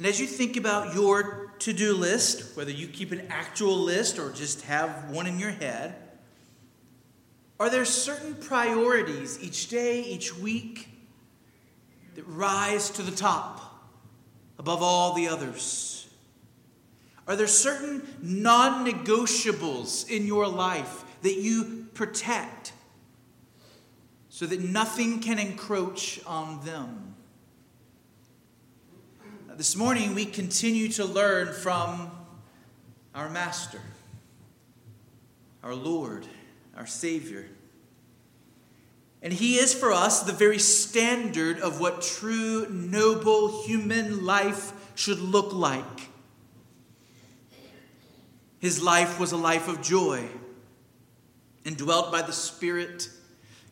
And as you think about your to do list, whether you keep an actual list or just have one in your head, are there certain priorities each day, each week that rise to the top above all the others? Are there certain non negotiables in your life that you protect so that nothing can encroach on them? This morning, we continue to learn from our Master, our Lord our Savior. And He is for us the very standard of what true, noble human life should look like. His life was a life of joy, indwelt by the Spirit,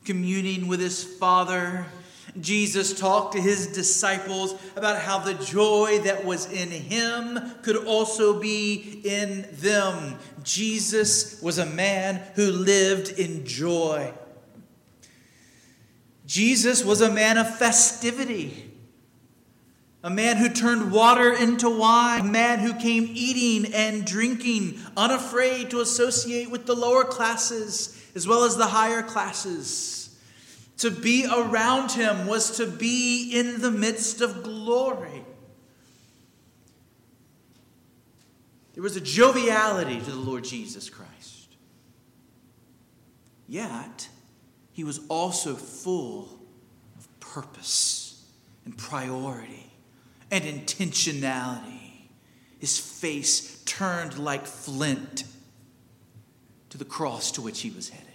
communing with His Father Jesus talked to his disciples about how the joy that was in him could also be in them. Jesus was a man who lived in joy. Jesus was a man of festivity, a man who turned water into wine, a man who came eating and drinking, unafraid to associate with the lower classes as well as the higher classes. To be around him was to be in the midst of glory. There was a joviality to the Lord Jesus Christ. Yet, he was also full of purpose and priority and intentionality. His face turned like flint to the cross to which he was headed.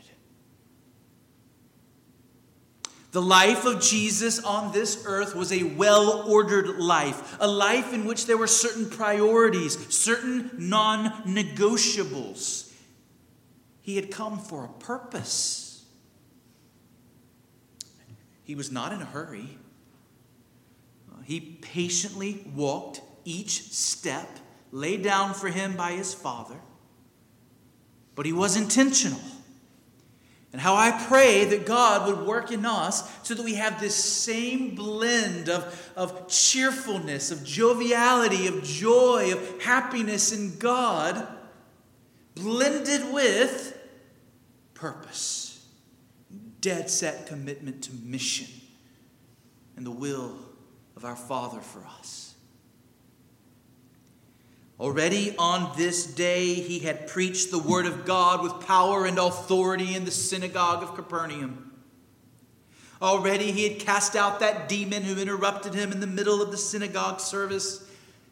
The life of Jesus on this earth was a well ordered life, a life in which there were certain priorities, certain non negotiables. He had come for a purpose. He was not in a hurry. He patiently walked each step laid down for him by his Father, but he was intentional. And how I pray that God would work in us so that we have this same blend of, of cheerfulness, of joviality, of joy, of happiness in God, blended with purpose, dead set commitment to mission and the will of our Father for us. Already on this day, he had preached the word of God with power and authority in the synagogue of Capernaum. Already he had cast out that demon who interrupted him in the middle of the synagogue service,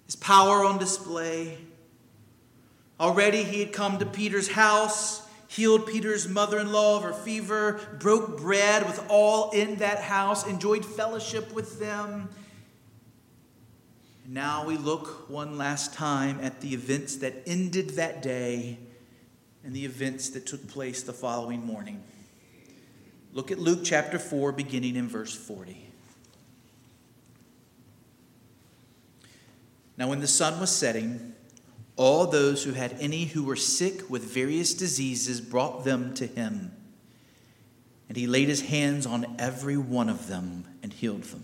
his power on display. Already he had come to Peter's house, healed Peter's mother in law of her fever, broke bread with all in that house, enjoyed fellowship with them now we look one last time at the events that ended that day and the events that took place the following morning. Look at Luke chapter 4, beginning in verse 40. Now, when the sun was setting, all those who had any who were sick with various diseases brought them to him. And he laid his hands on every one of them and healed them.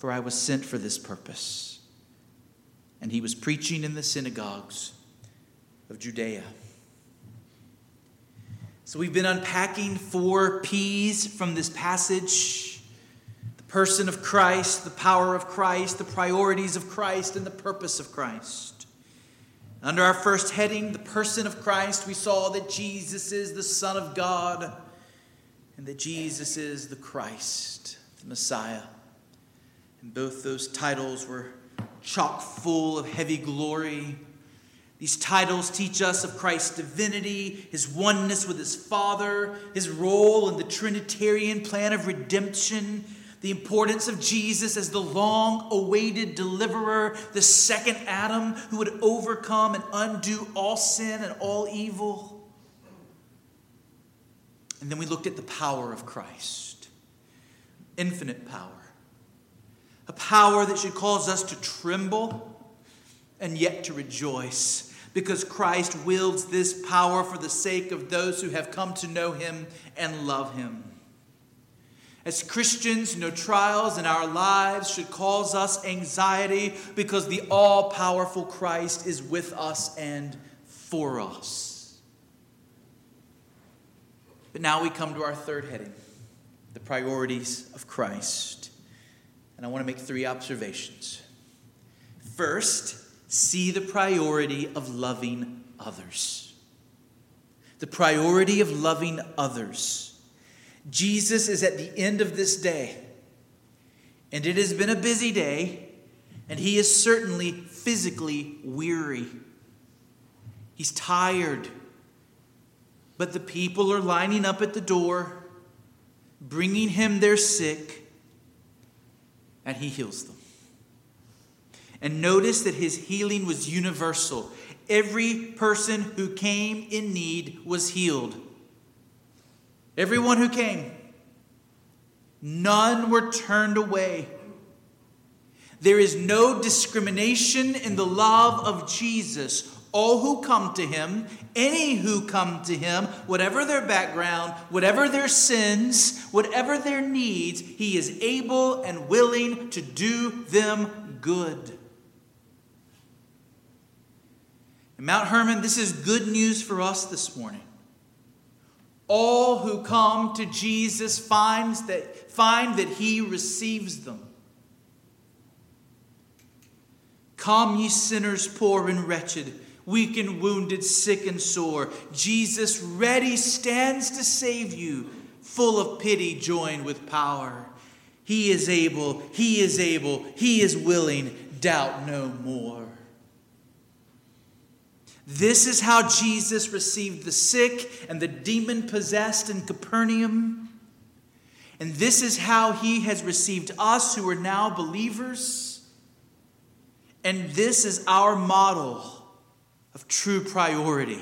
for I was sent for this purpose. And he was preaching in the synagogues of Judea. So we've been unpacking four P's from this passage the person of Christ, the power of Christ, the priorities of Christ, and the purpose of Christ. Under our first heading, the person of Christ, we saw that Jesus is the Son of God and that Jesus is the Christ, the Messiah. And both those titles were chock full of heavy glory. These titles teach us of Christ's divinity, his oneness with his Father, his role in the Trinitarian plan of redemption, the importance of Jesus as the long awaited deliverer, the second Adam who would overcome and undo all sin and all evil. And then we looked at the power of Christ infinite power, a power that should cause us to tremble and yet to rejoice because Christ wields this power for the sake of those who have come to know him and love him. As Christians, no trials in our lives should cause us anxiety because the all powerful Christ is with us and for us. But now we come to our third heading the priorities of Christ. And I want to make three observations. First, see the priority of loving others. The priority of loving others. Jesus is at the end of this day, and it has been a busy day, and he is certainly physically weary. He's tired, but the people are lining up at the door, bringing him their sick, and he heals them. And notice that his healing was universal. Every person who came in need was healed. Everyone who came, none were turned away. There is no discrimination in the love of Jesus. All who come to him, any who come to him, whatever their background, whatever their sins, whatever their needs, he is able and willing to do them good. Mount Hermon, this is good news for us this morning. All who come to Jesus finds that, find that he receives them. Come, ye sinners, poor and wretched, weak and wounded, sick and sore. Jesus ready stands to save you, full of pity, joined with power. He is able, he is able, he is willing, doubt no more. This is how Jesus received the sick and the demon possessed in Capernaum. And this is how he has received us who are now believers. And this is our model of true priority.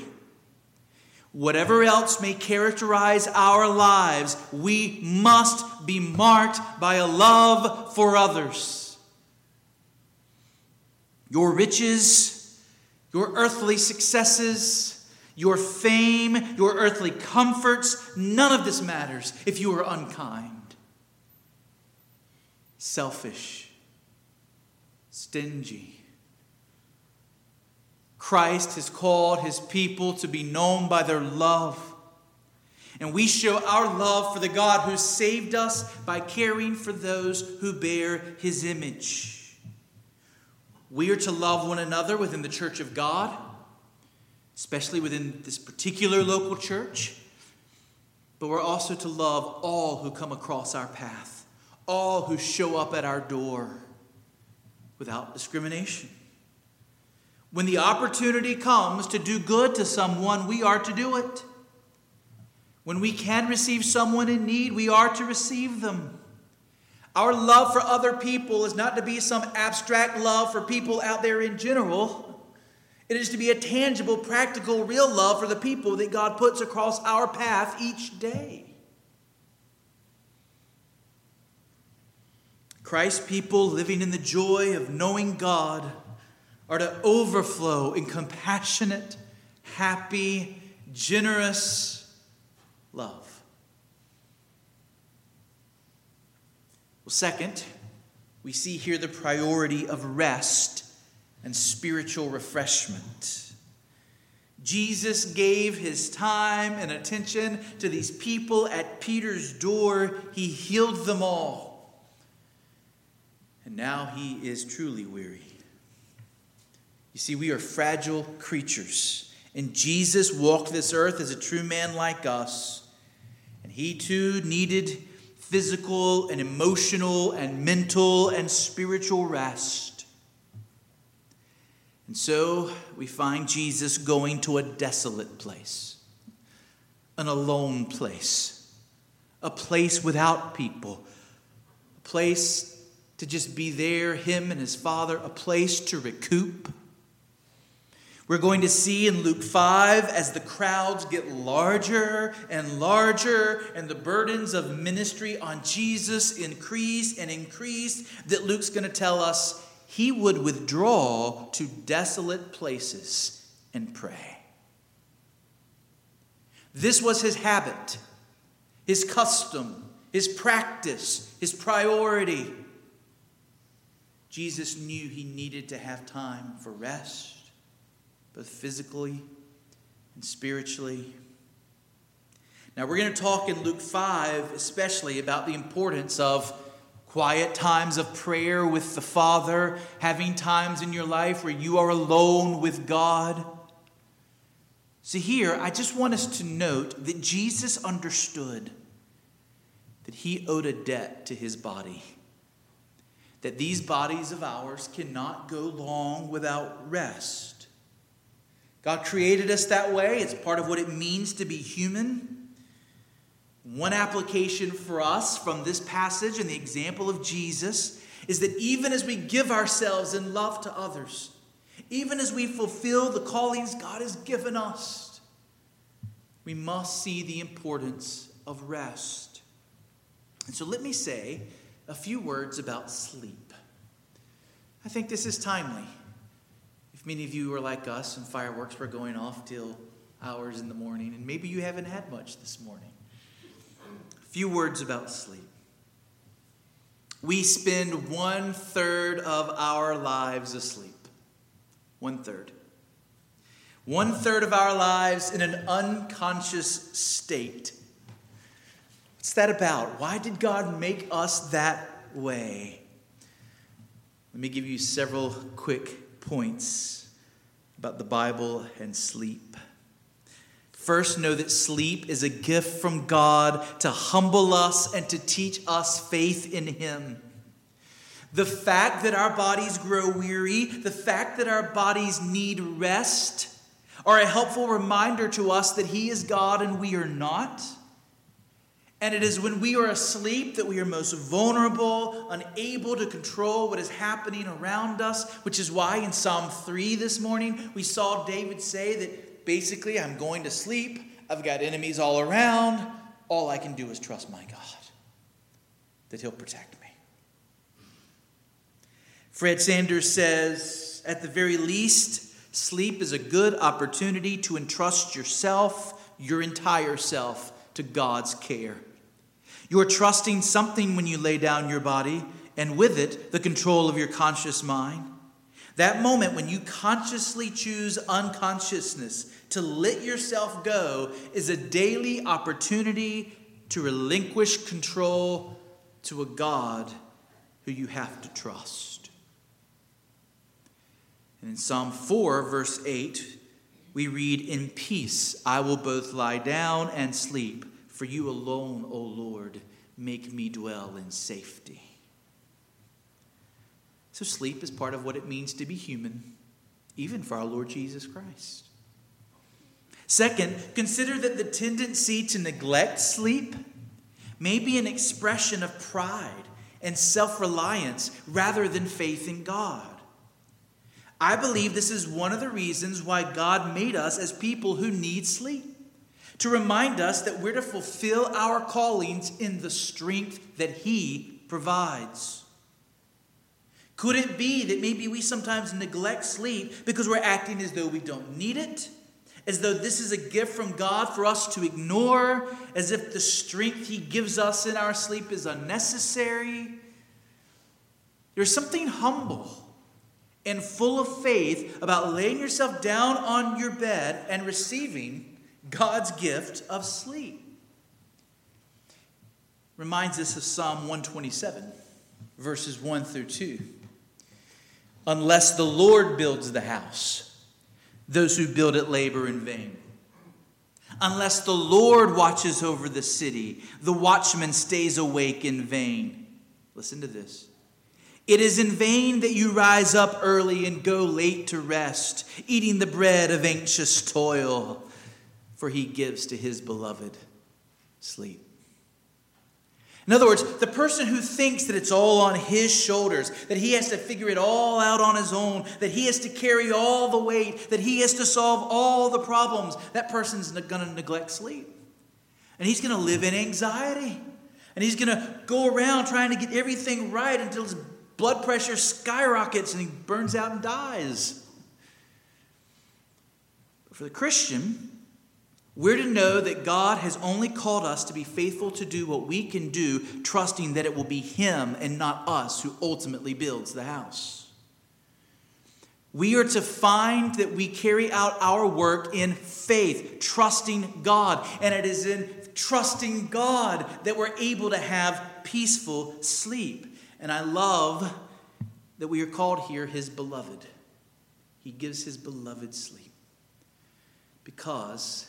Whatever else may characterize our lives, we must be marked by a love for others. Your riches, your earthly successes, your fame, your earthly comforts, none of this matters if you are unkind, selfish, stingy. Christ has called his people to be known by their love. And we show our love for the God who saved us by caring for those who bear his image. We are to love one another within the church of God, especially within this particular local church. But we're also to love all who come across our path, all who show up at our door without discrimination. When the opportunity comes to do good to someone, we are to do it. When we can receive someone in need, we are to receive them. Our love for other people is not to be some abstract love for people out there in general. It is to be a tangible, practical, real love for the people that God puts across our path each day. Christ's people living in the joy of knowing God are to overflow in compassionate, happy, generous love. Well, second, we see here the priority of rest and spiritual refreshment. Jesus gave his time and attention to these people at Peter's door. He healed them all. And now he is truly weary. You see, we are fragile creatures, and Jesus walked this earth as a true man like us. And he too needed physical and emotional and mental and spiritual rest. And so we find Jesus going to a desolate place, an alone place, a place without people, a place to just be there, him and his father, a place to recoup. We're going to see in Luke 5 as the crowds get larger and larger and the burdens of ministry on Jesus increase and increase, that Luke's going to tell us he would withdraw to desolate places and pray. This was his habit, his custom, his practice, his priority. Jesus knew he needed to have time for rest, both physically and spiritually. Now, we're going to talk in Luke 5 especially about the importance of quiet times of prayer with the Father, having times in your life where you are alone with God. See, here, I just want us to note that Jesus understood that he owed a debt to his body. That these bodies of ours cannot go long without rest. God created us that way, it's part of what it means to be human. One application for us from this passage and the example of Jesus is that even as we give ourselves in love to others, even as we fulfill the callings God has given us, we must see the importance of rest. And so let me say a few words about sleep. I think this is timely. If many of you are like us and fireworks were going off till hours in the morning, and maybe you haven't had much this morning. A few words about sleep. We spend one third of our lives asleep. One third. One third of our lives in an unconscious state. What's that about? Why did God make us that way? Let me give you several quick points about the Bible and sleep. First, know that sleep is a gift from God to humble us and to teach us faith in Him. The fact that our bodies grow weary, the fact that our bodies need rest, are a helpful reminder to us that He is God and we are not. And it is when we are asleep that we are most vulnerable, unable to control what is happening around us, which is why in Psalm 3 this morning we saw David say that basically, I'm going to sleep, I've got enemies all around, all I can do is trust my God, that He'll protect me. Fred Sanders says, at the very least, sleep is a good opportunity to entrust yourself, your entire self, to God's care. You are trusting something when you lay down your body, and with it, the control of your conscious mind. That moment when you consciously choose unconsciousness to let yourself go is a daily opportunity to relinquish control to a God who you have to trust. And in Psalm 4, verse 8, we read, In peace I will both lie down and sleep, for you alone, O Lord, make me dwell in safety. So, sleep is part of what it means to be human, even for our Lord Jesus Christ. Second, consider that the tendency to neglect sleep may be an expression of pride and self reliance rather than faith in God. I believe this is one of the reasons why God made us as people who need sleep. To remind us that we're to fulfill our callings in the strength that He provides. Could it be that maybe we sometimes neglect sleep because we're acting as though we don't need it? As though this is a gift from God for us to ignore? As if the strength He gives us in our sleep is unnecessary? There's something humble and full of faith about laying yourself down on your bed and receiving God's gift of sleep. Reminds us of Psalm 127, verses 1 through 2. Unless the Lord builds the house, those who build it labor in vain. Unless the Lord watches over the city, the watchman stays awake in vain. Listen to this. It is in vain that you rise up early and go late to rest, eating the bread of anxious toil, for he gives to his beloved sleep. In other words, the person who thinks that it's all on his shoulders, that he has to figure it all out on his own, that he has to carry all the weight, that he has to solve all the problems, that person's going to neglect sleep. And he's going to live in anxiety. And he's going to go around trying to get everything right until his blood pressure skyrockets and he burns out and dies. But for the Christian, we're to know that God has only called us to be faithful to do what we can do, trusting that it will be Him and not us who ultimately builds the house. We are to find that we carry out our work in faith, trusting God. And it is in trusting God that we're able to have peaceful sleep. And I love that we are called here His beloved. He gives His beloved sleep because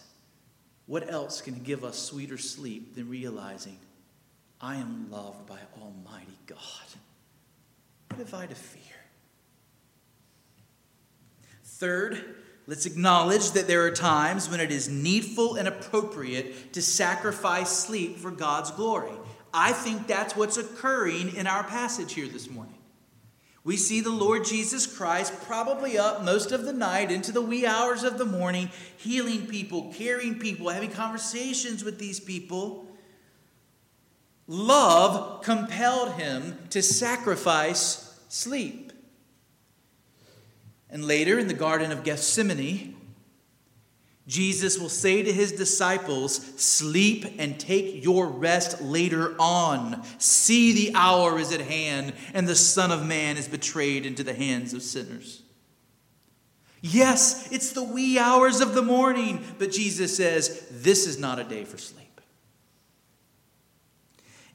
what else can give us sweeter sleep than realizing I am loved by Almighty God? What have I to fear? Third, let's acknowledge that there are times when it is needful and appropriate to sacrifice sleep for God's glory. I think that's what's occurring in our passage here this morning. We see the Lord Jesus Christ probably up most of the night into the wee hours of the morning, healing people, caring people, having conversations with these people. Love compelled him to sacrifice sleep. And later in the Garden of Gethsemane, Jesus will say to his disciples, Sleep and take your rest later on. See, the hour is at hand, and the Son of Man is betrayed into the hands of sinners. Yes, it's the wee hours of the morning, but Jesus says, This is not a day for sleep.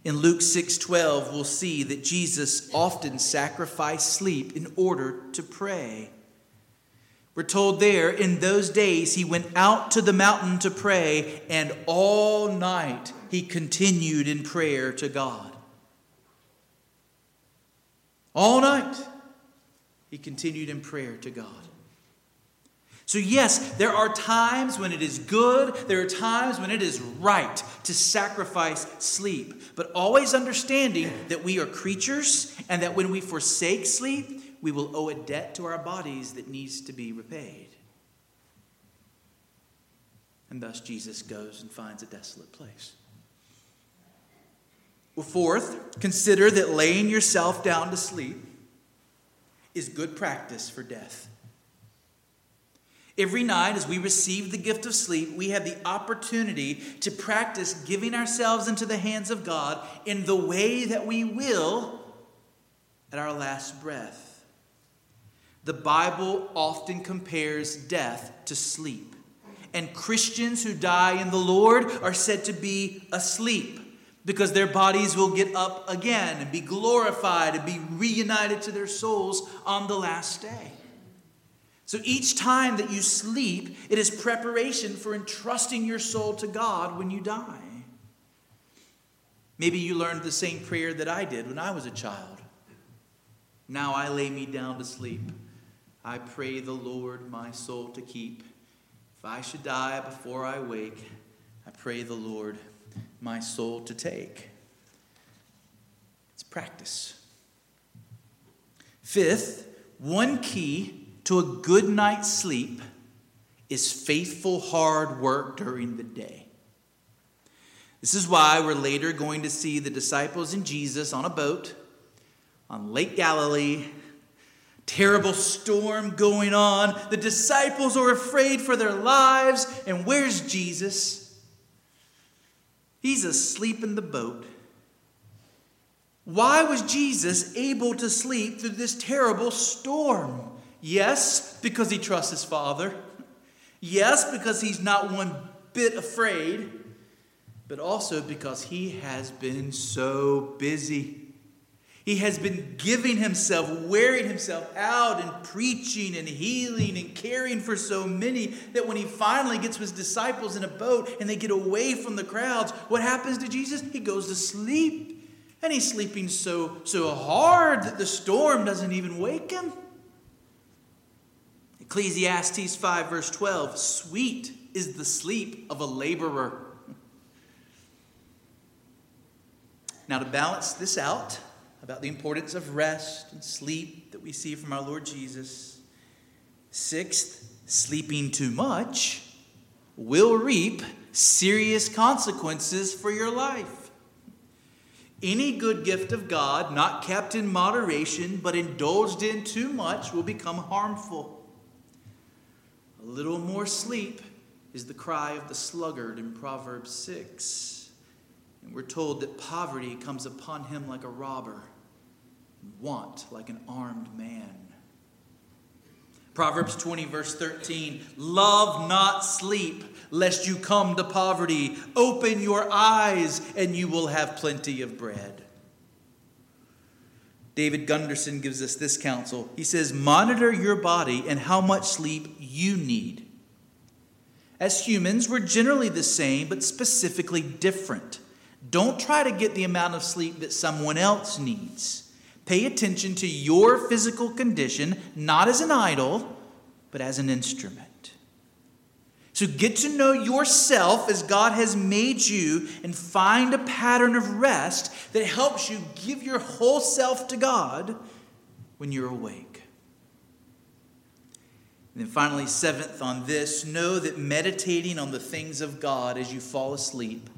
In Luke 6:12, we'll see that Jesus often sacrificed sleep in order to pray. We're told there, in those days, he went out to the mountain to pray, and all night he continued in prayer to God. All night he continued in prayer to God. So, yes, there are times when it is good, there are times when it is right to sacrifice sleep, but always understanding that we are creatures and that when we forsake sleep, we will owe a debt to our bodies that needs to be repaid. And thus Jesus goes and finds a desolate place. Well, fourth, consider that laying yourself down to sleep is good practice for death. Every night, as we receive the gift of sleep, we have the opportunity to practice giving ourselves into the hands of God in the way that we will at our last breath. The Bible often compares death to sleep. And Christians who die in the Lord are said to be asleep because their bodies will get up again and be glorified and be reunited to their souls on the last day. So each time that you sleep, it is preparation for entrusting your soul to God when you die. Maybe you learned the same prayer that I did when I was a child. Now I lay me down to sleep. I pray the Lord my soul to keep. If I should die before I wake, I pray the Lord my soul to take. It's practice. Fifth, one key to a good night's sleep is faithful hard work during the day. This is why we're later going to see the disciples and Jesus on a boat on Lake Galilee terrible storm going on. The disciples are afraid for their lives. And where's Jesus? He's asleep in the boat. Why was Jesus able to sleep through this terrible storm? Yes, because he trusts his Father. Yes, because he's not one bit afraid. But also because he has been so busy. He has been giving himself, wearing himself out and preaching and healing and caring for so many that when he finally gets his disciples in a boat and they get away from the crowds, what happens to Jesus? He goes to sleep. And he's sleeping so, so hard that the storm doesn't even wake him. Ecclesiastes 5, verse 12 Sweet is the sleep of a laborer Now, to balance this out about the importance of rest and sleep that we see from our Lord Jesus, sixth, sleeping too much will reap serious consequences for your life. Any good gift of God, not kept in moderation, but indulged in too much, will become harmful. A little more sleep is the cry of the sluggard in Proverbs 6. And we're told that poverty comes upon him like a robber, want like an armed man. Proverbs 20, verse 13 Love not sleep, lest you come to poverty. Open your eyes, and you will have plenty of bread. David Gunderson gives us this counsel. He says, Monitor your body and how much sleep you need. As humans, we're generally the same, but specifically different. Don't try to get the amount of sleep that someone else needs. Pay attention to your physical condition, not as an idol, but as an instrument. So get to know yourself as God has made you and find a pattern of rest that helps you give your whole self to God when you're awake. And then finally, seventh on this, know that meditating on the things of God as you fall asleep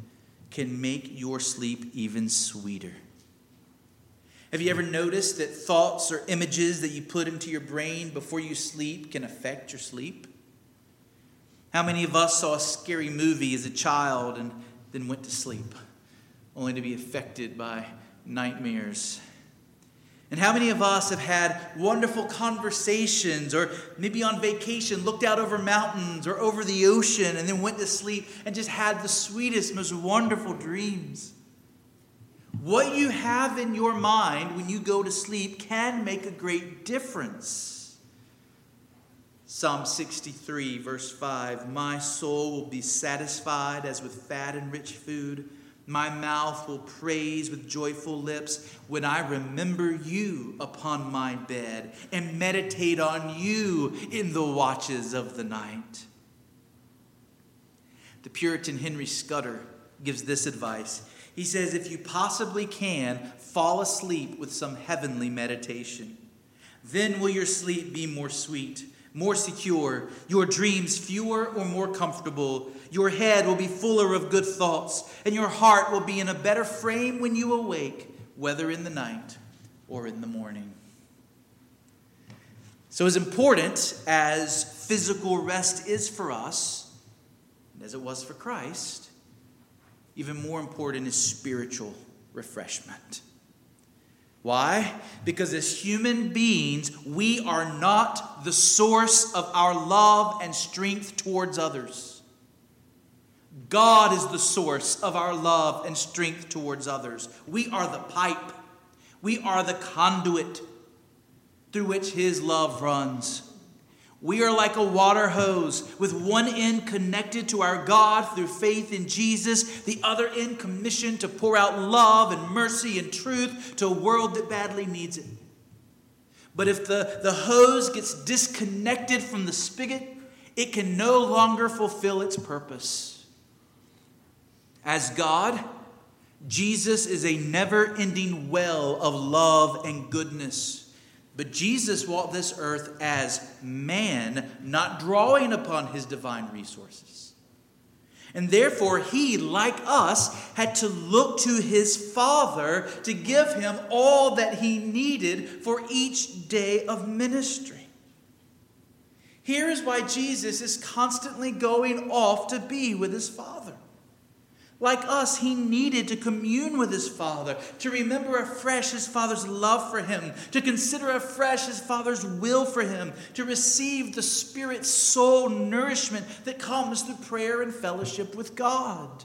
can make your sleep even sweeter. Have you ever noticed that thoughts or images that you put into your brain before you sleep can affect your sleep? How many of us saw a scary movie as a child and then went to sleep, only to be affected by nightmares? And how many of us have had wonderful conversations or maybe on vacation looked out over mountains or over the ocean and then went to sleep and just had the sweetest, most wonderful dreams? What you have in your mind when you go to sleep can make a great difference. Psalm 63, verse 5 My soul will be satisfied as with fat and rich food. My mouth will praise with joyful lips when I remember you upon my bed and meditate on you in the watches of the night. The Puritan Henry Scudder gives this advice. He says, If you possibly can, fall asleep with some heavenly meditation. Then will your sleep be more sweet, more secure, your dreams fewer or more comfortable. Your head will be fuller of good thoughts, and your heart will be in a better frame when you awake, whether in the night or in the morning. So, as important as physical rest is for us, as it was for Christ, even more important is spiritual refreshment. Why? Because as human beings, we are not the source of our love and strength towards others. God is the source of our love and strength towards others. We are the pipe, we are the conduit through which His love runs. We are like a water hose with one end connected to our God through faith in Jesus, the other end commissioned to pour out love and mercy and truth to a world that badly needs it. But if the, the hose gets disconnected from the spigot, it can no longer fulfill its purpose. As God, Jesus is a never ending well of love and goodness. But Jesus walked this earth as man, not drawing upon his divine resources. And therefore, he, like us, had to look to his Father to give him all that he needed for each day of ministry. Here is why Jesus is constantly going off to be with his Father. Like us, he needed to commune with his Father, to remember afresh his Father's love for him, to consider afresh his Father's will for him, to receive the spirit's soul nourishment that comes through prayer and fellowship with God.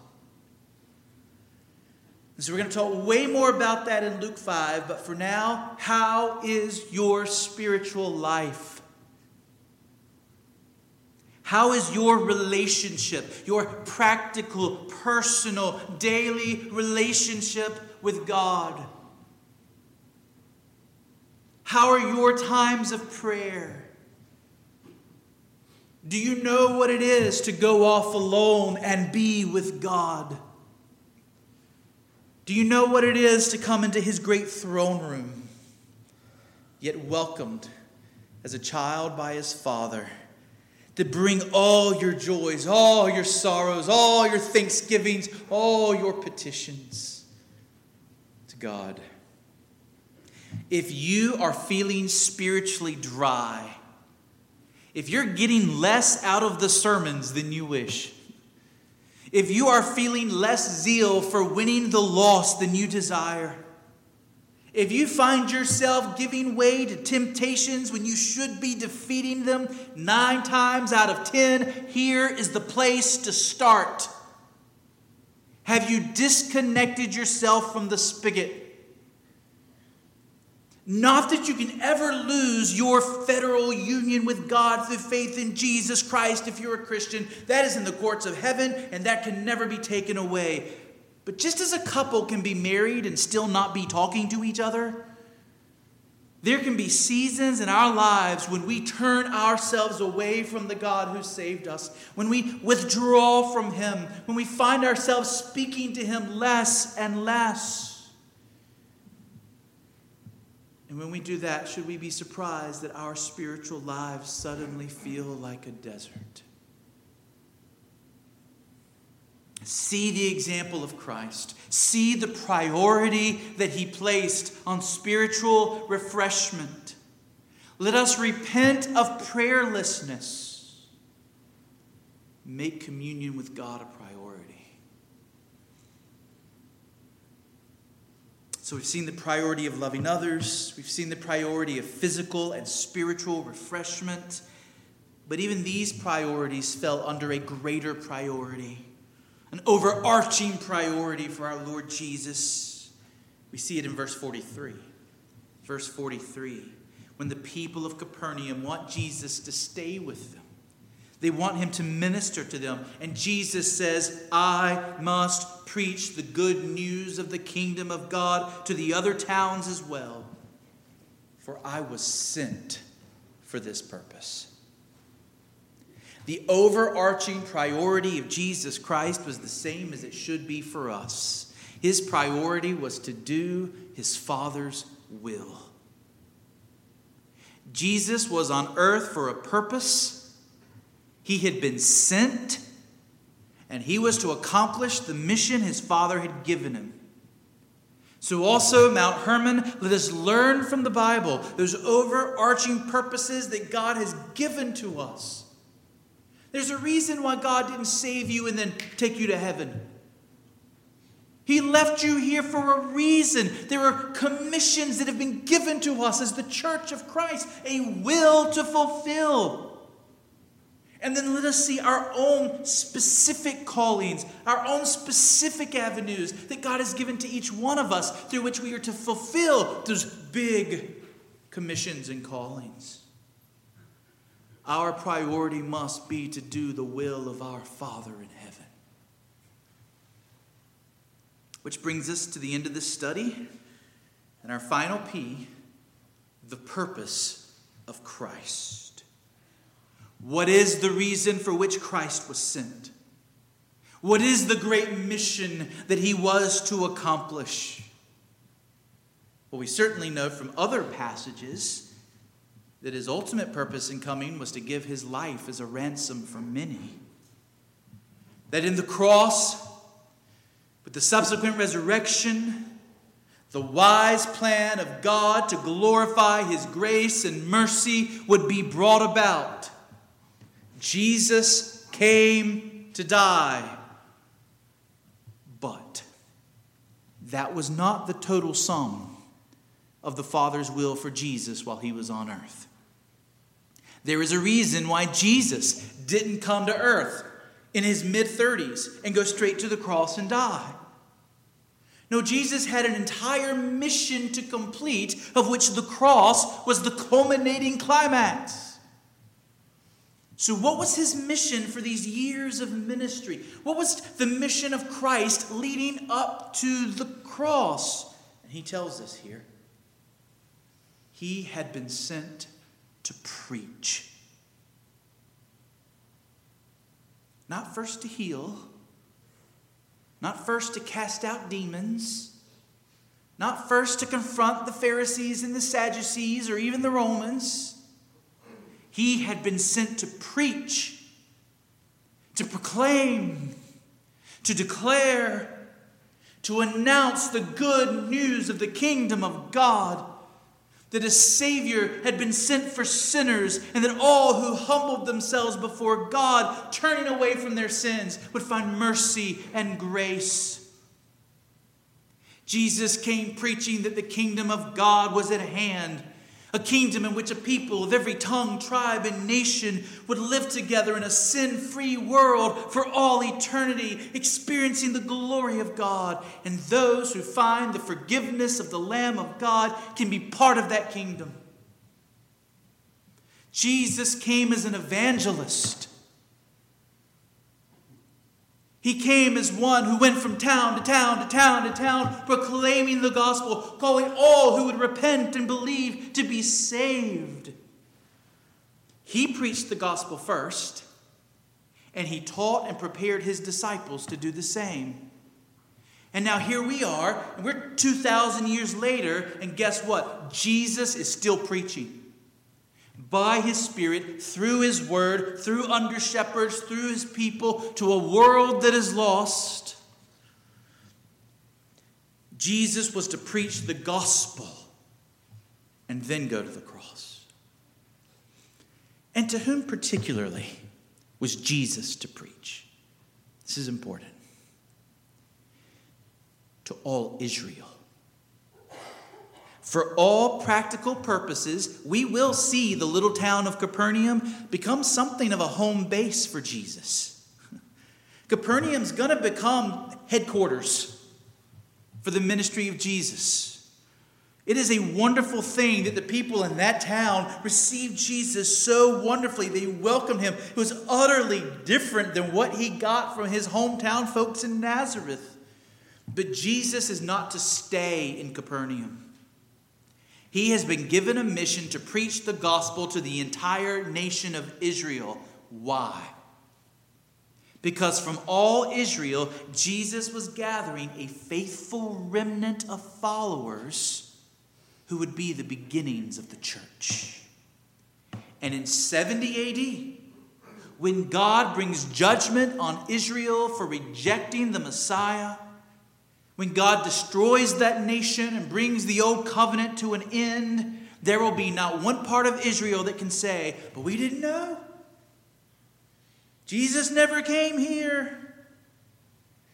so we're going to talk way more about that in Luke 5, but for now, how is your spiritual life? How is your relationship, your practical, personal, daily relationship with God? How are your times of prayer? Do you know what it is to go off alone and be with God? Do you know what it is to come into his great throne room, yet welcomed as a child by his father? To bring all your joys, all your sorrows, all your thanksgivings, all your petitions to God. If you are feeling spiritually dry, if you're getting less out of the sermons than you wish, if you are feeling less zeal for winning the lost than you desire, if you find yourself giving way to temptations when you should be defeating them nine times out of ten, here is the place to start. Have you disconnected yourself from the spigot? Not that you can ever lose your federal union with God through faith in Jesus Christ if you're a Christian. That is in the courts of heaven, and that can never be taken away. But just as a couple can be married and still not be talking to each other, there can be seasons in our lives when we turn ourselves away from the God who saved us, when we withdraw from Him, when we find ourselves speaking to Him less and less. And when we do that, should we be surprised that our spiritual lives suddenly feel like a desert? See the example of Christ. See the priority that he placed on spiritual refreshment. Let us repent of prayerlessness. Make communion with God a priority. So we've seen the priority of loving others, we've seen the priority of physical and spiritual refreshment. But even these priorities fell under a greater priority, an overarching priority for our Lord Jesus. We see it in verse 43. Verse 43 when the people of Capernaum want Jesus to stay with them. They want him to minister to them. And Jesus says, I must preach the good news of the kingdom of God to the other towns as well, for I was sent for this purpose. The overarching priority of Jesus Christ was the same as it should be for us. His priority was to do his Father's will. Jesus was on earth for a purpose he had been sent, and he was to accomplish the mission his father had given him. So, also, Mount Hermon, let us learn from the Bible those overarching purposes that God has given to us. There's a reason why God didn't save you and then take you to heaven. He left you here for a reason. There are commissions that have been given to us as the church of Christ, a will to fulfill. And then let us see our own specific callings, our own specific avenues that God has given to each one of us through which we are to fulfill those big commissions and callings. Our priority must be to do the will of our Father in heaven. Which brings us to the end of this study and our final P the purpose of Christ. What is the reason for which Christ was sent? What is the great mission that he was to accomplish? Well, we certainly know from other passages that his ultimate purpose in coming was to give his life as a ransom for many. That in the cross, with the subsequent resurrection, the wise plan of God to glorify his grace and mercy would be brought about Jesus came to die. But that was not the total sum of the Father's will for Jesus while he was on earth. There is a reason why Jesus didn't come to earth in his mid 30s and go straight to the cross and die. No, Jesus had an entire mission to complete, of which the cross was the culminating climax. So, what was his mission for these years of ministry? What was the mission of Christ leading up to the cross? And he tells us here he had been sent to preach. Not first to heal, not first to cast out demons, not first to confront the Pharisees and the Sadducees or even the Romans. He had been sent to preach, to proclaim, to declare, to announce the good news of the kingdom of God. That a Savior had been sent for sinners, and that all who humbled themselves before God, turning away from their sins, would find mercy and grace. Jesus came preaching that the kingdom of God was at hand a kingdom in which a people of every tongue, tribe, and nation would live together in a sin free world for all eternity, experiencing the glory of God. And those who find the forgiveness of the Lamb of God can be part of that kingdom. Jesus came as an evangelist he came as one who went from town to town to town to town, proclaiming the gospel, calling all who would repent and believe to be saved. He preached the gospel first, and he taught and prepared his disciples to do the same. And now here we are, and we're 2,000 years later, and guess what? Jesus is still preaching by his Spirit, through his word, through under shepherds, through his people, to a world that is lost. Jesus was to preach the gospel and then go to the cross. And to whom particularly was Jesus to preach? This is important. To all Israel. For all practical purposes, we will see the little town of Capernaum become something of a home base for Jesus. Capernaum's going to become headquarters for the ministry of Jesus. It is a wonderful thing that the people in that town received Jesus so wonderfully. They welcomed him. It was utterly different than what he got from his hometown folks in Nazareth. But Jesus is not to stay in Capernaum. He has been given a mission to preach the gospel to the entire nation of Israel. Why? Because from all Israel, Jesus was gathering a faithful remnant of followers who would be the beginnings of the church. And in 70 AD, when God brings judgment on Israel for rejecting the Messiah, when God destroys that nation and brings the old covenant to an end, there will be not one part of Israel that can say, But we didn't know. Jesus never came here.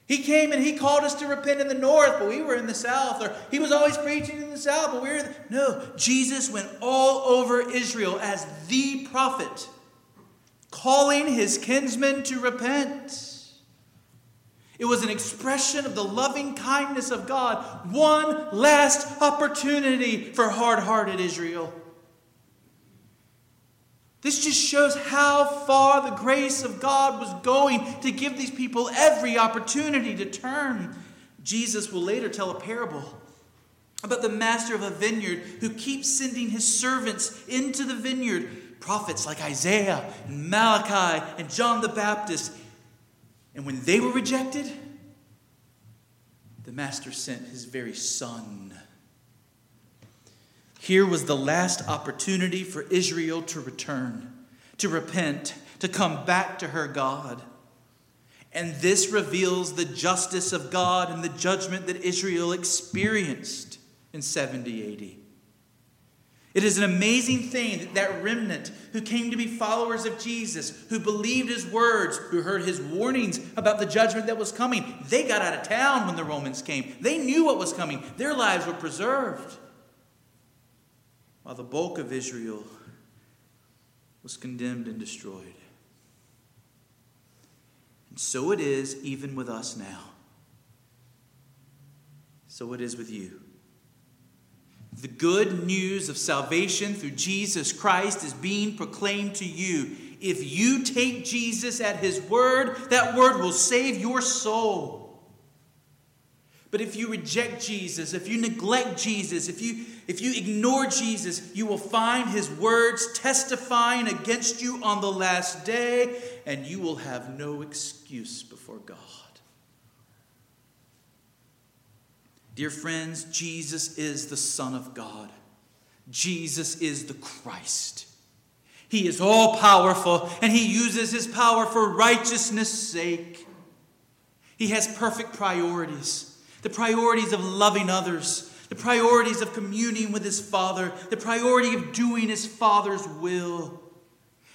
He came and he called us to repent in the north, but we were in the south. Or he was always preaching in the south, but we were. No, Jesus went all over Israel as the prophet, calling his kinsmen to repent. It was an expression of the loving kindness of God. One last opportunity for hard hearted Israel. This just shows how far the grace of God was going to give these people every opportunity to turn. Jesus will later tell a parable about the master of a vineyard who keeps sending his servants into the vineyard, prophets like Isaiah and Malachi and John the Baptist. And when they were rejected, the master sent his very son. Here was the last opportunity for Israel to return, to repent, to come back to her God. And this reveals the justice of God and the judgment that Israel experienced in 70 AD. It is an amazing thing that that remnant who came to be followers of Jesus, who believed his words, who heard his warnings about the judgment that was coming, they got out of town when the Romans came. They knew what was coming. Their lives were preserved. While the bulk of Israel was condemned and destroyed. And so it is even with us now. So it is with you. The good news of salvation through Jesus Christ is being proclaimed to you. If you take Jesus at his word, that word will save your soul. But if you reject Jesus, if you neglect Jesus, if you, if you ignore Jesus, you will find his words testifying against you on the last day, and you will have no excuse before God. Dear friends, Jesus is the Son of God. Jesus is the Christ. He is all powerful, and he uses his power for righteousness' sake. He has perfect priorities the priorities of loving others, the priorities of communing with his Father, the priority of doing his Father's will.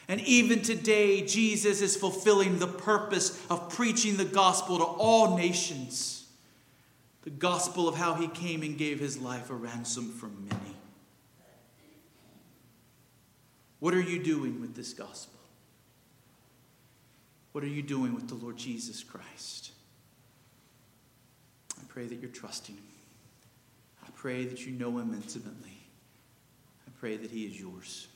And even today, Jesus is fulfilling the purpose of preaching the gospel to all nations. The gospel of how he came and gave his life a ransom for many. What are you doing with this gospel? What are you doing with the Lord Jesus Christ? I pray that you're trusting him. I pray that you know him intimately. I pray that he is yours.